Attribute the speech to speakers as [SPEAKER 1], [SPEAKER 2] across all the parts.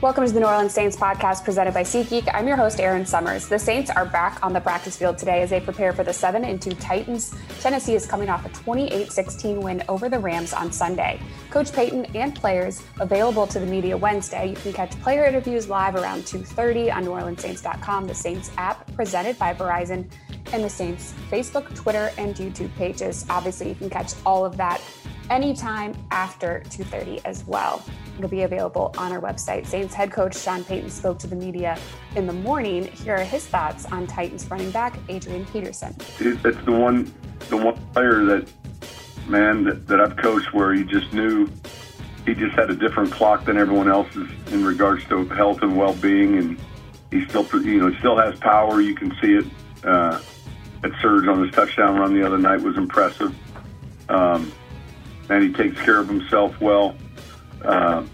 [SPEAKER 1] Welcome to the New Orleans Saints podcast presented by SeatGeek. I'm your host, Erin Summers. The Saints are back on the practice field today as they prepare for the 7 and 2 Titans. Tennessee is coming off a 28 16 win over the Rams on Sunday. Coach Payton and players available to the media Wednesday. You can catch player interviews live around 2.30 on NewOrleansSaints.com, the Saints app presented by Verizon, and the Saints Facebook, Twitter, and YouTube pages. Obviously, you can catch all of that anytime after 2.30 as well. It'll be available on our website. Saints head coach Sean Payton spoke to the media in the morning. Here are his thoughts on Titans running back Adrian Peterson.
[SPEAKER 2] It's the one, the one player that, man, that, that I've coached where he just knew he just had a different clock than everyone else's in regards to health and well-being, and he still, you know, still has power. You can see it. Uh, that surge on his touchdown run the other night was impressive. Um, and he takes care of himself well. Uh,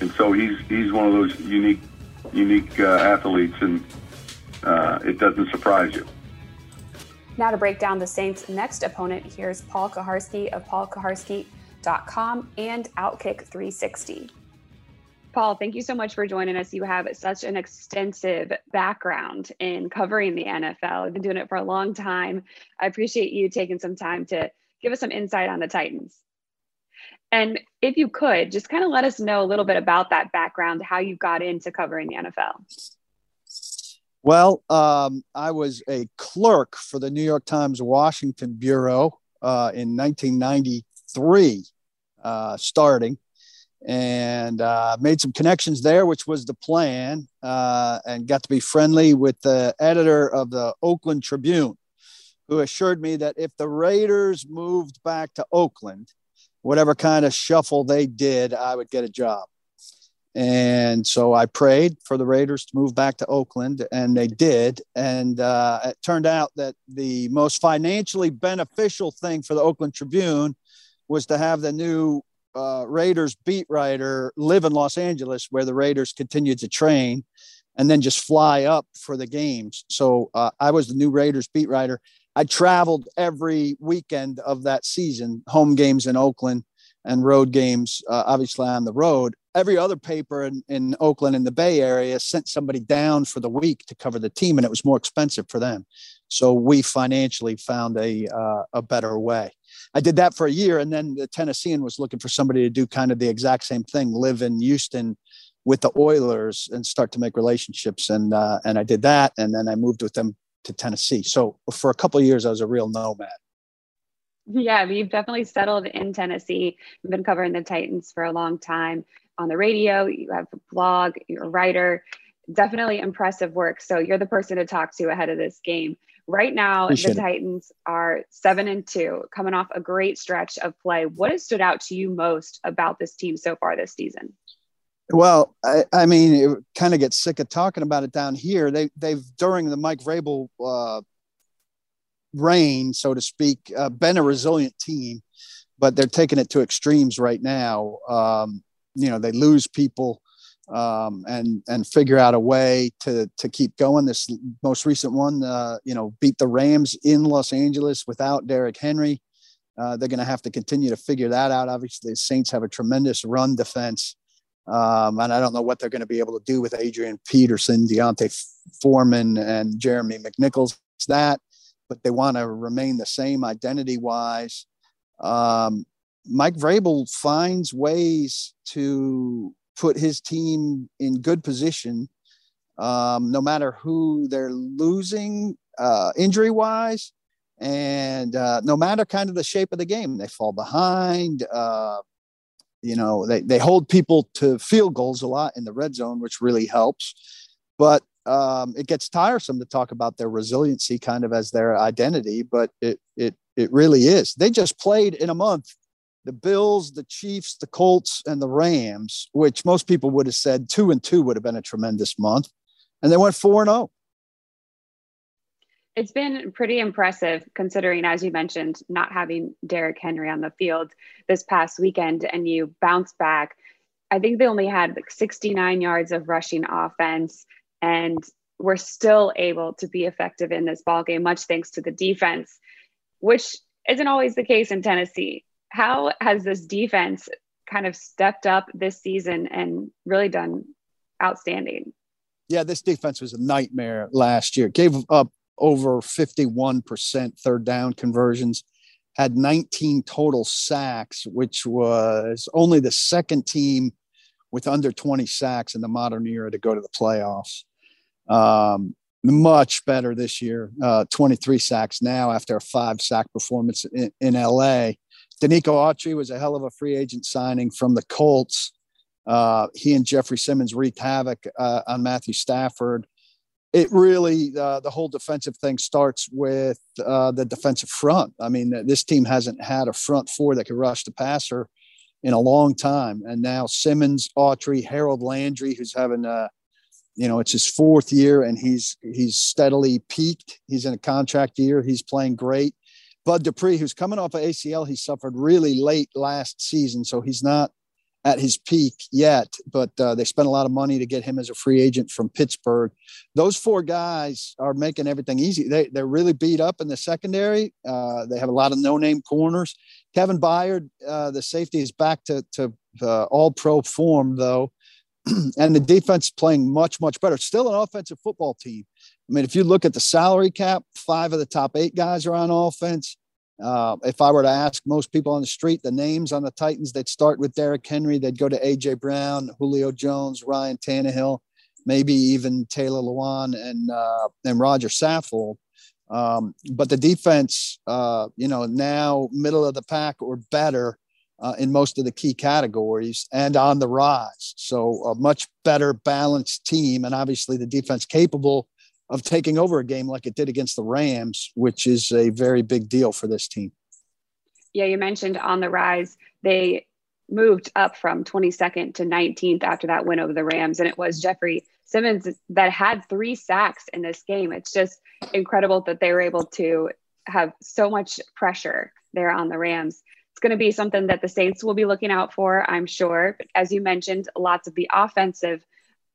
[SPEAKER 2] and so he's he's one of those unique unique uh, athletes, and uh, it doesn't surprise you.
[SPEAKER 1] Now to break down the Saints' next opponent, here's Paul Kuharsky of paulkuharsky.com and Outkick 360. Paul, thank you so much for joining us. You have such an extensive background in covering the NFL. I've been doing it for a long time. I appreciate you taking some time to give us some insight on the Titans. And if you could, just kind of let us know a little bit about that background, how you got into covering the NFL.
[SPEAKER 3] Well, um, I was a clerk for the New York Times Washington Bureau uh, in 1993, uh, starting, and uh, made some connections there, which was the plan, uh, and got to be friendly with the editor of the Oakland Tribune, who assured me that if the Raiders moved back to Oakland, whatever kind of shuffle they did, I would get a job. And so I prayed for the Raiders to move back to Oakland, and they did. And uh, it turned out that the most financially beneficial thing for the Oakland Tribune was to have the new uh, Raiders beat writer live in Los Angeles, where the Raiders continued to train, and then just fly up for the games. So uh, I was the new Raiders beat writer. I traveled every weekend of that season, home games in Oakland and road games, uh, obviously on the road. Every other paper in, in Oakland in the Bay Area sent somebody down for the week to cover the team, and it was more expensive for them. So we financially found a uh, a better way. I did that for a year, and then the Tennessean was looking for somebody to do kind of the exact same thing, live in Houston with the Oilers and start to make relationships. And uh, and I did that, and then I moved with them to Tennessee. So for a couple of years, I was a real nomad.
[SPEAKER 1] Yeah, you've definitely settled in Tennessee. You've been covering the Titans for a long time on the radio. You have a blog, you're a writer. Definitely impressive work. So you're the person to talk to ahead of this game. Right now, Appreciate the Titans are seven and two, coming off a great stretch of play. What has stood out to you most about this team so far this season?
[SPEAKER 3] Well, I, I mean, it kind of gets sick of talking about it down here. They they've during the Mike Vrabel uh, reign, so to speak, uh, been a resilient team, but they're taking it to extremes right now. Um, you know, they lose people um, and and figure out a way to to keep going. This most recent one, uh, you know, beat the Rams in Los Angeles without Derrick Henry. Uh, they're going to have to continue to figure that out. Obviously, the Saints have a tremendous run defense. Um, and I don't know what they're going to be able to do with Adrian Peterson, D'Onta Foreman, and Jeremy McNichols. That, but they want to remain the same identity wise. Um, Mike Vrabel finds ways to put his team in good position, um, no matter who they're losing uh, injury wise, and uh, no matter kind of the shape of the game. They fall behind. Uh, you know, they, they hold people to field goals a lot in the red zone, which really helps. But um, it gets tiresome to talk about their resiliency kind of as their identity, but it it it really is. They just played in a month the Bills, the Chiefs, the Colts, and the Rams, which most people would have said two and two would have been a tremendous month, and they went four and. Oh.
[SPEAKER 1] It's been pretty impressive considering, as you mentioned, not having Derrick Henry on the field this past weekend and you bounce back. I think they only had like 69 yards of rushing offense and we're still able to be effective in this ball game, much thanks to the defense, which isn't always the case in Tennessee. How has this defense kind of stepped up this season and really done outstanding.
[SPEAKER 3] Yeah, this defense was a nightmare last year. Gave up over 51% third down conversions, had 19 total sacks, which was only the second team with under 20 sacks in the modern era to go to the playoffs. Um, much better this year, uh, 23 sacks now after a five sack performance in, in LA. Denico Autry was a hell of a free agent signing from the Colts. Uh, he and Jeffrey Simmons wreaked havoc uh, on Matthew Stafford. It really, uh, the whole defensive thing starts with uh, the defensive front. I mean, this team hasn't had a front four that could rush the passer in a long time. And now Simmons, Autry, Harold Landry, who's having a, you know, it's his fourth year and he's he's steadily peaked. He's in a contract year. He's playing great. Bud Dupree, who's coming off of ACL, he suffered really late last season, so he's not at his peak yet. But uh, they spent a lot of money to get him as a free agent from Pittsburgh. Those four guys are making everything easy. They they're really beat up in the secondary. Uh, they have a lot of no name corners. Kevin Byard, uh, the safety, is back to to uh, all pro form though. and the defense is playing much much better. Still an offensive football team. I mean, if you look at the salary cap, five of the top eight guys are on offense. Uh, if I were to ask most people on the street the names on the Titans, they'd start with Derrick Henry. They'd go to AJ Brown, Julio Jones, Ryan Tannehill, maybe even Taylor Lewan and uh, and Roger Saffold. Um, but the defense, uh, you know, now middle of the pack or better uh, in most of the key categories and on the rise. So a much better balanced team, and obviously the defense capable of taking over a game like it did against the Rams, which is a very big deal for this team.
[SPEAKER 1] Yeah, you mentioned on the rise, they moved up from 22nd to 19th after that win over the Rams. And it was Jeffrey Simmons that had three sacks in this game. It's just incredible that they were able to have so much pressure there on the Rams. It's going to be something that the Saints will be looking out for, I'm sure. But as you mentioned, lots of the offensive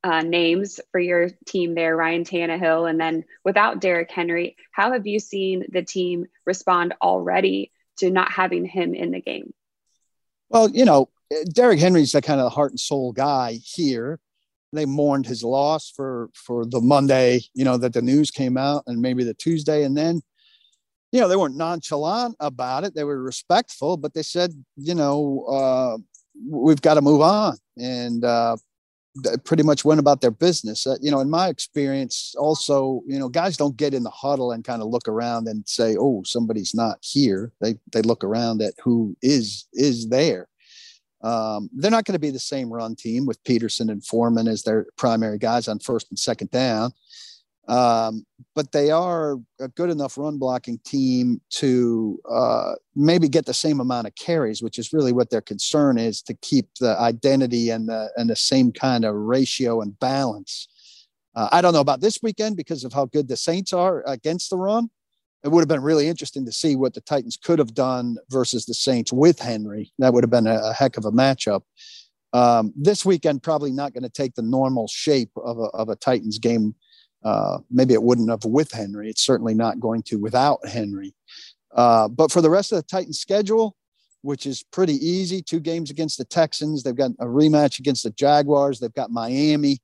[SPEAKER 1] uh, names for your team there, Ryan Tannehill, and then without Derrick Henry, how have you seen the team respond already to not having him in the game?
[SPEAKER 3] Well, you know, Derrick Henry's the kind of heart and soul guy here. They mourned his loss for for the Monday, you know, that the news came out, and maybe the Tuesday, and then, you know, they weren't nonchalant about it. They were respectful, but they said, you know, uh, we've got to move on, and uh, pretty much went about their business. Uh, you know, in my experience, also, you know, guys don't get in the huddle and kind of look around and say, "Oh, somebody's not here." They they look around at who is is there. Um, they're not going to be the same run team with Peterson and Foreman as their primary guys on first and second down. Um, but they are a good enough run blocking team to uh, maybe get the same amount of carries, which is really what their concern is to keep the identity and the and the same kind of ratio and balance. Uh, I don't know about this weekend because of how good the Saints are against the run. It would have been really interesting to see what the Titans could have done versus the Saints with Henry. That would have been a, a heck of a matchup. Um, this weekend, probably not going to take the normal shape of a, of a Titans game uh, maybe it wouldn't have with Henry. It's certainly not going to without Henry. Uh, but for the rest of the Titans schedule, which is pretty easy, two games against the Texans. They've got a rematch against the Jaguars. They've got Miami.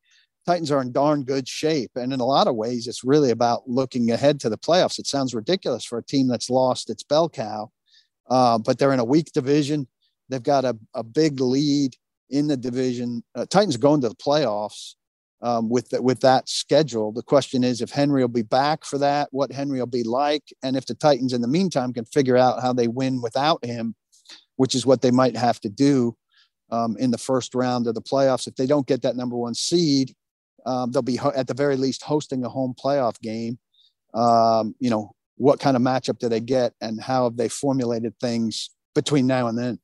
[SPEAKER 3] Titans are in darn good shape. And in a lot of ways, it's really about looking ahead to the playoffs. It sounds ridiculous for a team that's lost its bell cow, uh, but they're in a weak division. They've got a, a big lead in the division. Uh, Titans going to the playoffs um, with the, with that schedule. The question is if Henry will be back for that, what Henry will be like, and if the Titans in the meantime can figure out how they win without him, which is what they might have to do um, in the first round of the playoffs. If they don't get that number one seed, um, they'll be ho- at the very least hosting a home playoff game. Um, you know, what kind of matchup do they get, and how have they formulated things between now and then?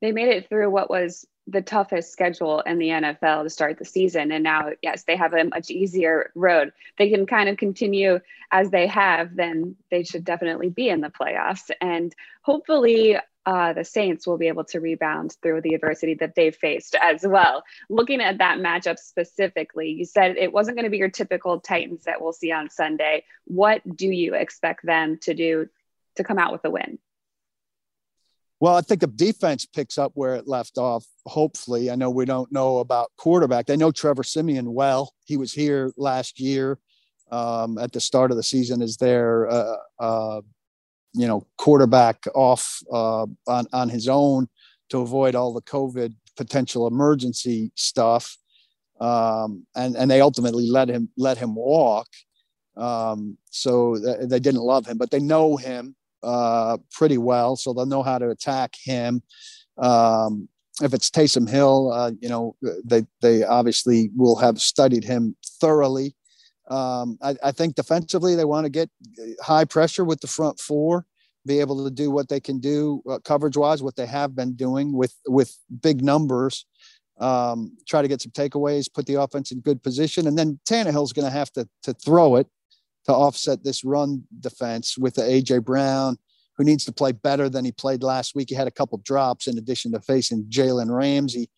[SPEAKER 1] They made it through what was the toughest schedule in the NFL to start the season. And now, yes, they have a much easier road. They can kind of continue as they have, then they should definitely be in the playoffs. And hopefully, uh, the Saints will be able to rebound through the adversity that they've faced as well. Looking at that matchup specifically, you said it wasn't going to be your typical Titans that we'll see on Sunday. What do you expect them to do to come out with a win?
[SPEAKER 3] Well, I think the defense picks up where it left off. Hopefully, I know we don't know about quarterback. They know Trevor Siemian well. He was here last year um, at the start of the season as their, uh, uh, you know, quarterback off uh, on on his own to avoid all the COVID potential emergency stuff. Um, and and they ultimately let him let him walk. Um, so th- they didn't love him, but they know him uh, pretty well, so they'll know how to attack him. Um, if it's Taysom Hill, uh, you know they they obviously will have studied him thoroughly. Um, I, I, think defensively they want to get high pressure with the front four, be able to do what they can do uh, coverage wise, what they have been doing with with big numbers. Um, try to get some takeaways, put the offense in good position, and then Tannehill's going to have to to throw it to offset this run defense with the AJ Brown, who needs to play better than he played last week. He had a couple drops in addition to facing Jalen Ramsey.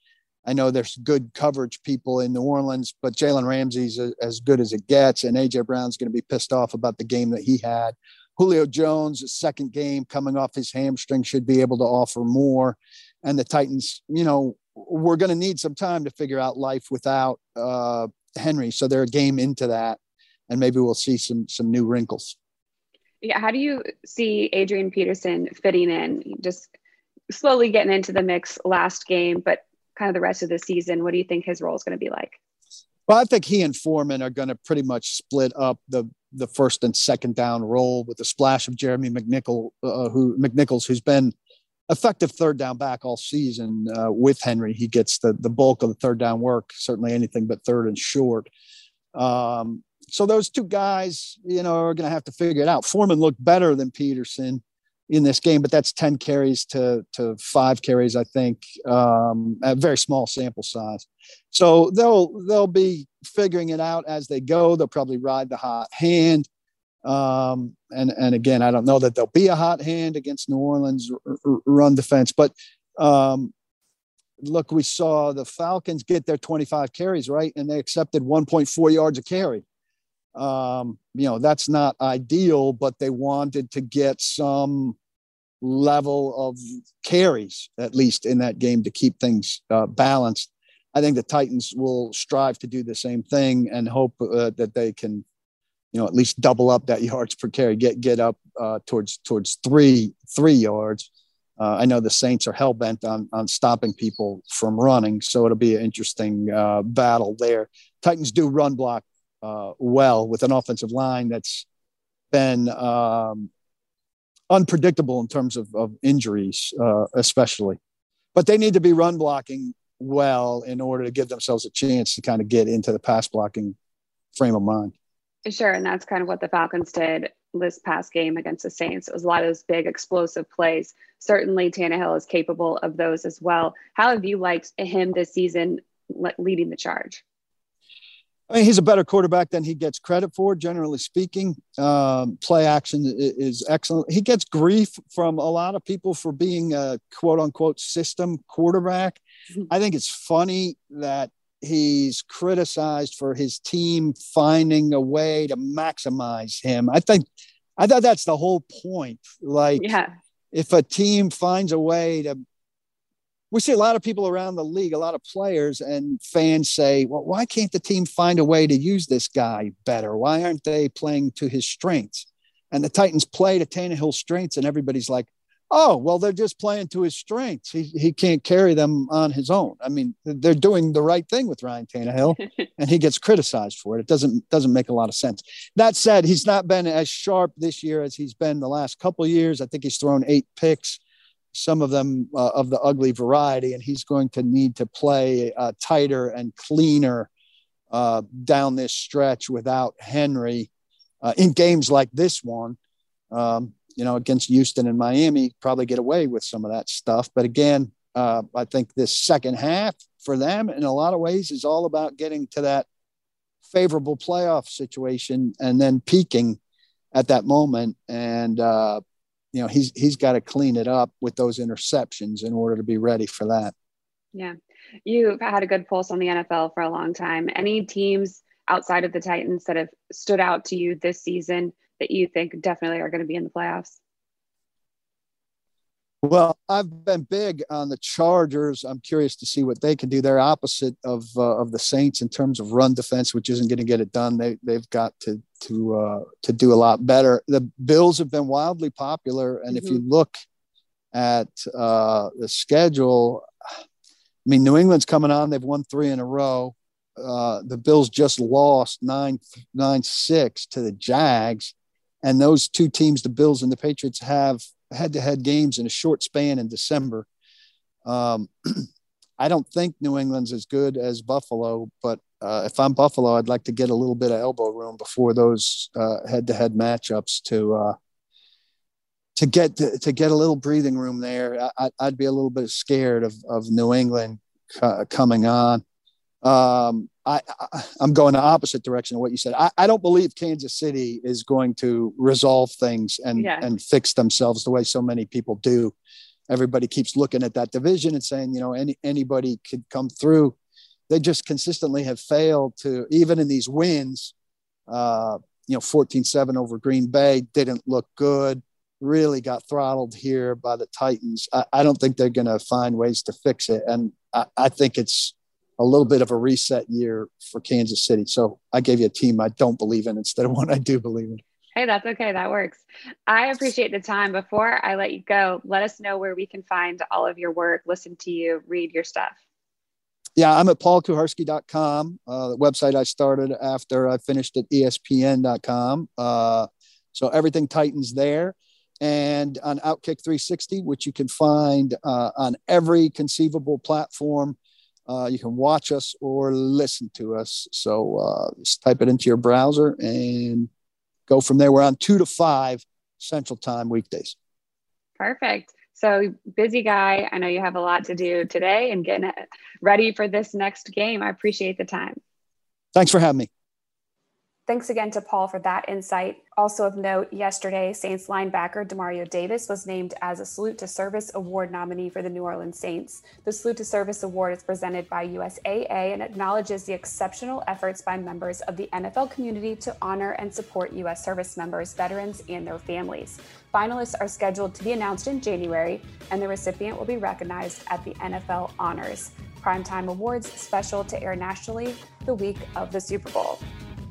[SPEAKER 3] I know there's good coverage people in New Orleans, but Jalen Ramsey's as good as it gets, and AJ Brown's going to be pissed off about the game that he had. Julio Jones, second game coming off his hamstring, should be able to offer more. And the Titans, you know, we're going to need some time to figure out life without uh, Henry. So they're a game into that and maybe we'll see some some new wrinkles.
[SPEAKER 1] Yeah, how do you see Adrian Peterson fitting in? Just slowly getting into the mix last game, but kind of the rest of the season. What do you think his role is going to be like?
[SPEAKER 3] Well, I think he and Foreman are going to pretty much split up the the first and second down role with the splash of Jeremy McNichol, uh, who McNichols, who's been effective third down back all season uh, with Henry. He gets the the bulk of the third down work, certainly anything but third and short. Um, so those two guys, you know, are going to have to figure it out. Foreman looked better than Peterson in this game, but that's 10 carries to, to five carries, I think, um, a very small sample size. So they'll, they'll be figuring it out as they go. They'll probably ride the hot hand. Um, and, and again, I don't know that there'll be a hot hand against New Orleans r- r- run defense, but um, look, we saw the Falcons get their 25 carries, right? And they accepted 1.4 yards a carry um, you know that's not ideal but they wanted to get some level of carries at least in that game to keep things uh, balanced i think the titans will strive to do the same thing and hope uh, that they can you know at least double up that yards per carry get get up uh, towards towards three three yards uh, I know the Saints are hell bent on on stopping people from running, so it'll be an interesting uh, battle there. Titans do run block uh, well with an offensive line that's been um, unpredictable in terms of, of injuries, uh, especially. But they need to be run blocking well in order to give themselves a chance to kind of get into the pass blocking frame of mind.
[SPEAKER 1] Sure, and that's kind of what the Falcons did this past game against the Saints. It was a lot of those big explosive plays. Certainly, Tannehill is capable of those as well. How have you liked him this season, leading the charge?
[SPEAKER 3] I mean, he's a better quarterback than he gets credit for, generally speaking. Um, play action is excellent. He gets grief from a lot of people for being a quote unquote system quarterback. Mm-hmm. I think it's funny that he's criticized for his team finding a way to maximize him. I think, I thought that's the whole point. Like, yeah. if a team finds a way to we see a lot of people around the league, a lot of players and fans say, well, why can't the team find a way to use this guy better? Why aren't they playing to his strengths? And the Titans play to Tannehill's strengths, and everybody's like, oh, well, they're just playing to his strengths. He, he can't carry them on his own. I mean, they're doing the right thing with Ryan Tannehill, and he gets criticized for it. It doesn't doesn't make a lot of sense. That said, he's not been as sharp this year as he's been the last couple years. I think he's thrown eight picks some of them uh, of the ugly variety, and he's going to need to play uh, tighter and cleaner uh, down this stretch without Henry uh, in games like this one. Um, you know, against Houston and Miami, probably get away with some of that stuff. But again, uh, I think this second half for them, in a lot of ways, is all about getting to that favorable playoff situation and then peaking at that moment and uh, you know he's he's got to clean it up with those interceptions in order to be ready for that.
[SPEAKER 1] Yeah, you've had a good pulse on the NFL for a long time. Any teams outside of the Titans that have stood out to you this season that you think definitely are going to be in the playoffs?
[SPEAKER 3] Well, I've been big on the Chargers. I'm curious to see what they can do. They're opposite of uh, of the Saints in terms of run defense, which isn't going to get it done. They they've got to to uh, to do a lot better. The Bills have been wildly popular, and mm-hmm. if you mm-hmm. look at uh, the schedule, I mean, New England's coming on. They've won three in a row. Uh, the Bills just lost nine nine six to the Jags, and those two teams, the Bills and the Patriots, have head to head games in a short span in December. Um, I don't think New England's as good as Buffalo, but uh, if I'm Buffalo, I'd like to get a little bit of elbow room before those head to head matchups to uh, to get to, to, get a little breathing room there. I, would be a little bit scared of of New England uh, coming on. Um, I, I am going the opposite direction of what you said. I, I don't believe Kansas City is going to resolve things and yeah. and fix themselves the way so many people do. Everybody keeps looking at that division and saying, you know, any anybody could come through. They just consistently have failed to even in these wins. Uh, you know, 14-7 over Green Bay didn't look good. Really got throttled here by the Titans. I, I don't think they're going to find ways to fix it, and I, I think it's a little bit of a reset year for Kansas City. So I gave you a team I don't believe in instead of one I do believe in.
[SPEAKER 1] Hey, that's okay. That works. I appreciate the time. Before I let you go, let us know where we can find all of your work, listen to you, read your stuff.
[SPEAKER 3] Yeah, I'm at paulkuharsky.com, uh, the website I started after I finished at espn.com. Uh, so everything Titans there. And on Outkick 360, which you can find uh, on every conceivable platform uh, you can watch us or listen to us. So uh, just type it into your browser and go from there. We're on two to five Central Time weekdays.
[SPEAKER 1] Perfect. So busy guy. I know you have a lot to do today and getting ready for this next game. I appreciate the time.
[SPEAKER 3] Thanks for having me.
[SPEAKER 1] Thanks again to Paul for that insight. Also of note, yesterday, Saints linebacker Demario Davis was named as a Salute to Service Award nominee for the New Orleans Saints. The Salute to Service Award is presented by USAA and acknowledges the exceptional efforts by members of the NFL community to honor and support U.S. service members, veterans, and their families. Finalists are scheduled to be announced in January, and the recipient will be recognized at the NFL Honors. Primetime Awards special to air nationally the week of the Super Bowl.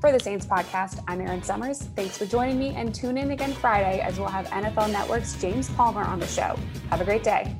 [SPEAKER 1] For the Saints podcast, I'm Erin Summers. Thanks for joining me and tune in again Friday as we'll have NFL Network's James Palmer on the show. Have a great day.